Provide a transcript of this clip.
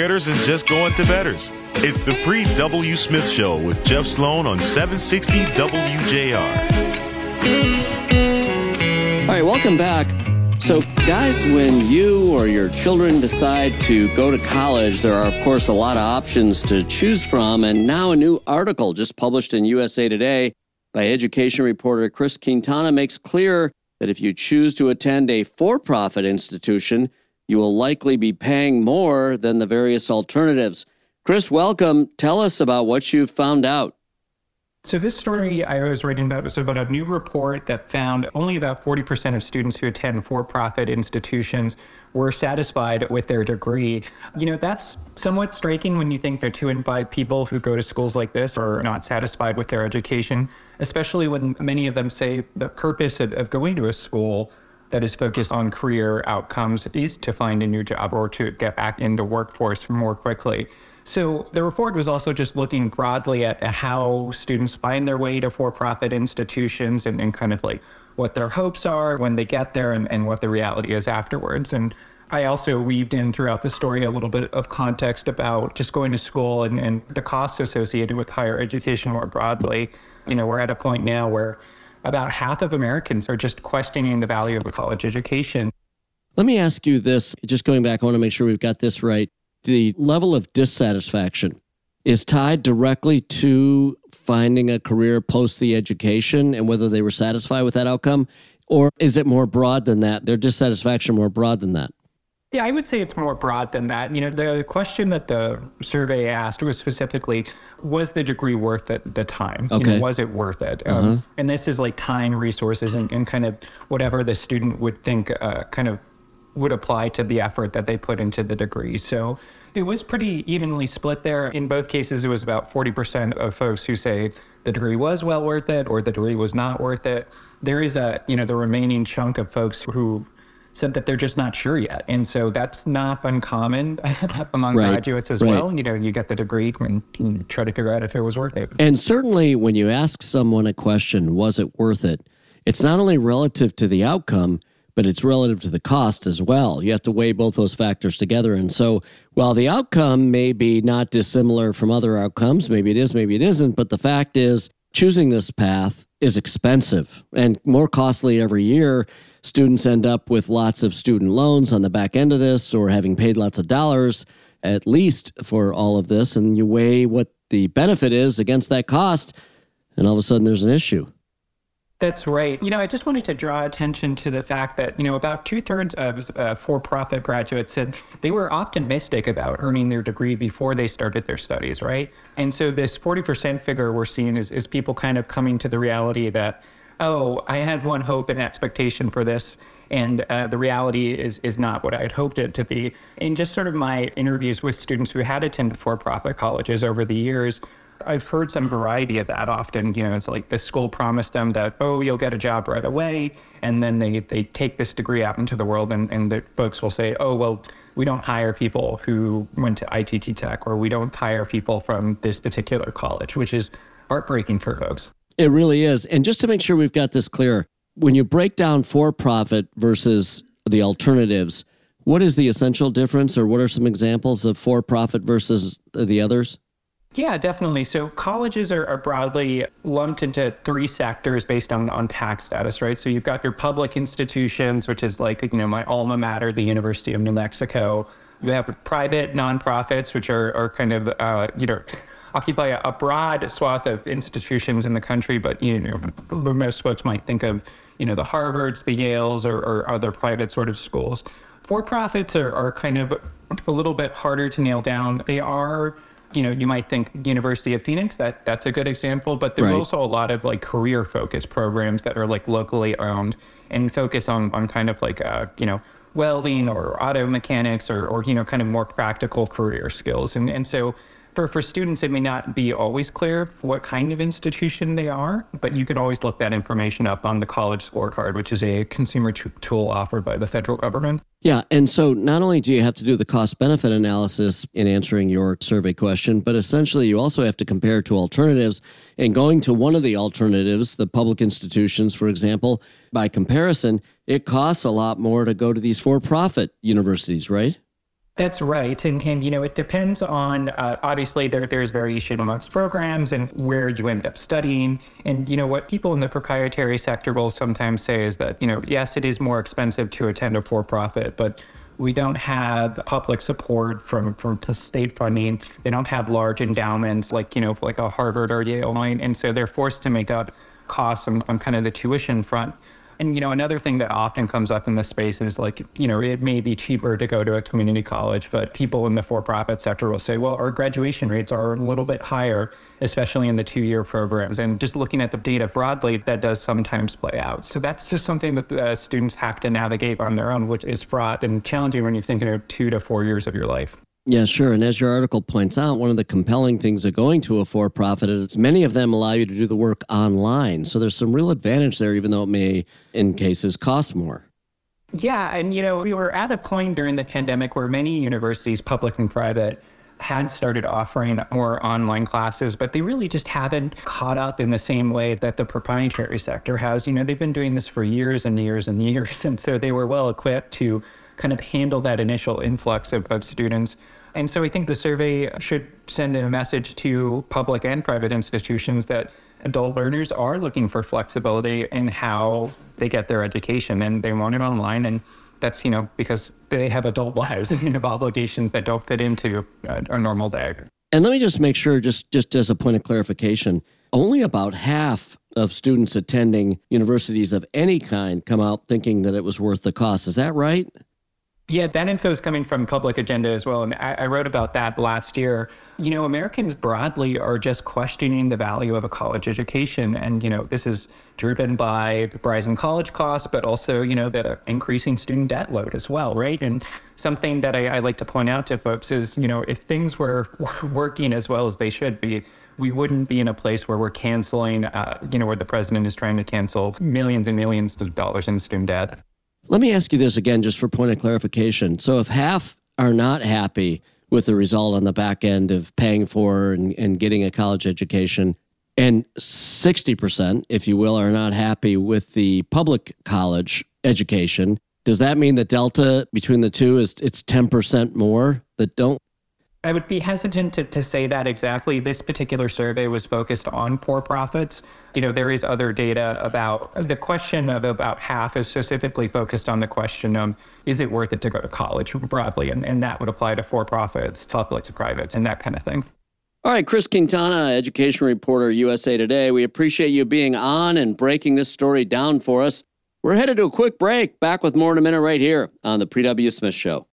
getters and just going to betters. It's the Paul W. Smith Show with Jeff Sloan on 760 WJR. All right, welcome back. So, guys, when you or your children decide to go to college, there are, of course, a lot of options to choose from. And now, a new article just published in USA Today by education reporter Chris Quintana makes clear that if you choose to attend a for profit institution, you will likely be paying more than the various alternatives. Chris, welcome. Tell us about what you've found out. So this story I was writing about was about a new report that found only about 40% of students who attend for-profit institutions were satisfied with their degree. You know, that's somewhat striking when you think that two in five people who go to schools like this are not satisfied with their education, especially when many of them say the purpose of, of going to a school that is focused on career outcomes is to find a new job or to get back into workforce more quickly. So the report was also just looking broadly at how students find their way to for-profit institutions and, and kind of like what their hopes are when they get there and, and what the reality is afterwards. And I also weaved in throughout the story a little bit of context about just going to school and, and the costs associated with higher education more broadly. You know, we're at a point now where about half of Americans are just questioning the value of a college education. Let me ask you this, just going back, I want to make sure we've got this right the level of dissatisfaction is tied directly to finding a career post the education and whether they were satisfied with that outcome? Or is it more broad than that? Their dissatisfaction more broad than that? Yeah, I would say it's more broad than that. You know, the question that the survey asked was specifically, was the degree worth it, the time? Okay. You know, was it worth it? Um, uh-huh. And this is like time, resources, and, and, kind of whatever the student would think uh, kind of would apply to the effort that they put into the degree. So it was pretty evenly split there. In both cases, it was about 40% of folks who say the degree was well worth it or the degree was not worth it. There is a, you know, the remaining chunk of folks who said that they're just not sure yet. And so that's not uncommon among right. graduates as right. well. You know, you get the degree and you try to figure out if it was worth it. And certainly when you ask someone a question, was it worth it? It's not only relative to the outcome, but it's relative to the cost as well. You have to weigh both those factors together. And so, while the outcome may be not dissimilar from other outcomes, maybe it is, maybe it isn't, but the fact is, choosing this path is expensive and more costly every year. Students end up with lots of student loans on the back end of this or having paid lots of dollars at least for all of this. And you weigh what the benefit is against that cost, and all of a sudden there's an issue. That's right. You know, I just wanted to draw attention to the fact that, you know, about two thirds of uh, for profit graduates said they were optimistic about earning their degree before they started their studies, right? And so this 40% figure we're seeing is, is people kind of coming to the reality that, oh, I had one hope and expectation for this. And uh, the reality is, is not what I had hoped it to be. In just sort of my interviews with students who had attended for profit colleges over the years, I've heard some variety of that often. You know, it's like the school promised them that, oh, you'll get a job right away. And then they, they take this degree out into the world, and, and the folks will say, oh, well, we don't hire people who went to ITT Tech, or we don't hire people from this particular college, which is heartbreaking for folks. It really is. And just to make sure we've got this clear, when you break down for profit versus the alternatives, what is the essential difference, or what are some examples of for profit versus the others? Yeah, definitely. So colleges are, are, broadly lumped into three sectors based on, on tax status, right? So you've got your public institutions, which is like, you know, my alma mater, the University of New Mexico. You have private nonprofits, which are, are kind of, uh, you know, occupy a, a, broad swath of institutions in the country, but, you know, most folks might think of, you know, the Harvards, the Yales, or, or other private sort of schools. For profits are, are kind of a little bit harder to nail down. They are you know, you might think University of Phoenix, that that's a good example, but there's right. also a lot of like career focused programs that are like locally owned and focus on, on kind of like, uh, you know, welding or auto mechanics or, or, you know, kind of more practical career skills. And, and so for, for students, it may not be always clear what kind of institution they are, but you can always look that information up on the college scorecard, which is a consumer t- tool offered by the federal government. Yeah. And so not only do you have to do the cost benefit analysis in answering your survey question, but essentially you also have to compare to alternatives. And going to one of the alternatives, the public institutions, for example, by comparison, it costs a lot more to go to these for profit universities, right? That's right. And, and you know, it depends on, uh, obviously, there, there's variation amongst programs and where you end up studying. And, you know, what people in the proprietary sector will sometimes say is that, you know, yes, it is more expensive to attend a for profit, but we don't have public support from, from state funding. They don't have large endowments like, you know, like a Harvard or Yale. And so they're forced to make up costs on, on kind of the tuition front. And, you know, another thing that often comes up in this space is like, you know, it may be cheaper to go to a community college, but people in the for profit sector will say, well, our graduation rates are a little bit higher, especially in the two year programs. And just looking at the data broadly, that does sometimes play out. So that's just something that students have to navigate on their own, which is fraught and challenging when you're thinking of two to four years of your life. Yeah, sure. And as your article points out, one of the compelling things of going to a for profit is many of them allow you to do the work online. So there's some real advantage there, even though it may, in cases, cost more. Yeah. And, you know, we were at a point during the pandemic where many universities, public and private, had started offering more online classes, but they really just haven't caught up in the same way that the proprietary sector has. You know, they've been doing this for years and years and years. And so they were well equipped to kind of handle that initial influx of, of students. And so I think the survey should send a message to public and private institutions that adult learners are looking for flexibility in how they get their education and they want it online. And that's, you know, because they have adult lives and you have obligations that don't fit into a, a normal day. And let me just make sure, just, just as a point of clarification, only about half of students attending universities of any kind come out thinking that it was worth the cost. Is that right? Yeah, that info is coming from Public Agenda as well. And I, I, wrote about that last year. You know, Americans broadly are just questioning the value of a college education. And, you know, this is driven by the rising college costs, but also, you know, the increasing student debt load as well, right? And something that I, I like to point out to folks is, you know, if things were working as well as they should be, we wouldn't be in a place where we're canceling, uh, you know, where the president is trying to cancel millions and millions of dollars in student debt. Let me ask you this again, just for point of clarification. So, if half are not happy with the result on the back end of paying for and, and getting a college education, and 60%, if you will, are not happy with the public college education, does that mean the delta between the two is it's 10% more that don't I would be hesitant to, to say that exactly. This particular survey was focused on for profits. You know, there is other data about the question of about half is specifically focused on the question of is it worth it to go to college broadly? And, and that would apply to for profits, public to privates, and that kind of thing. All right, Chris Quintana, education reporter, USA Today. We appreciate you being on and breaking this story down for us. We're headed to a quick break. Back with more in a minute right here on The Paul W. Smith Show.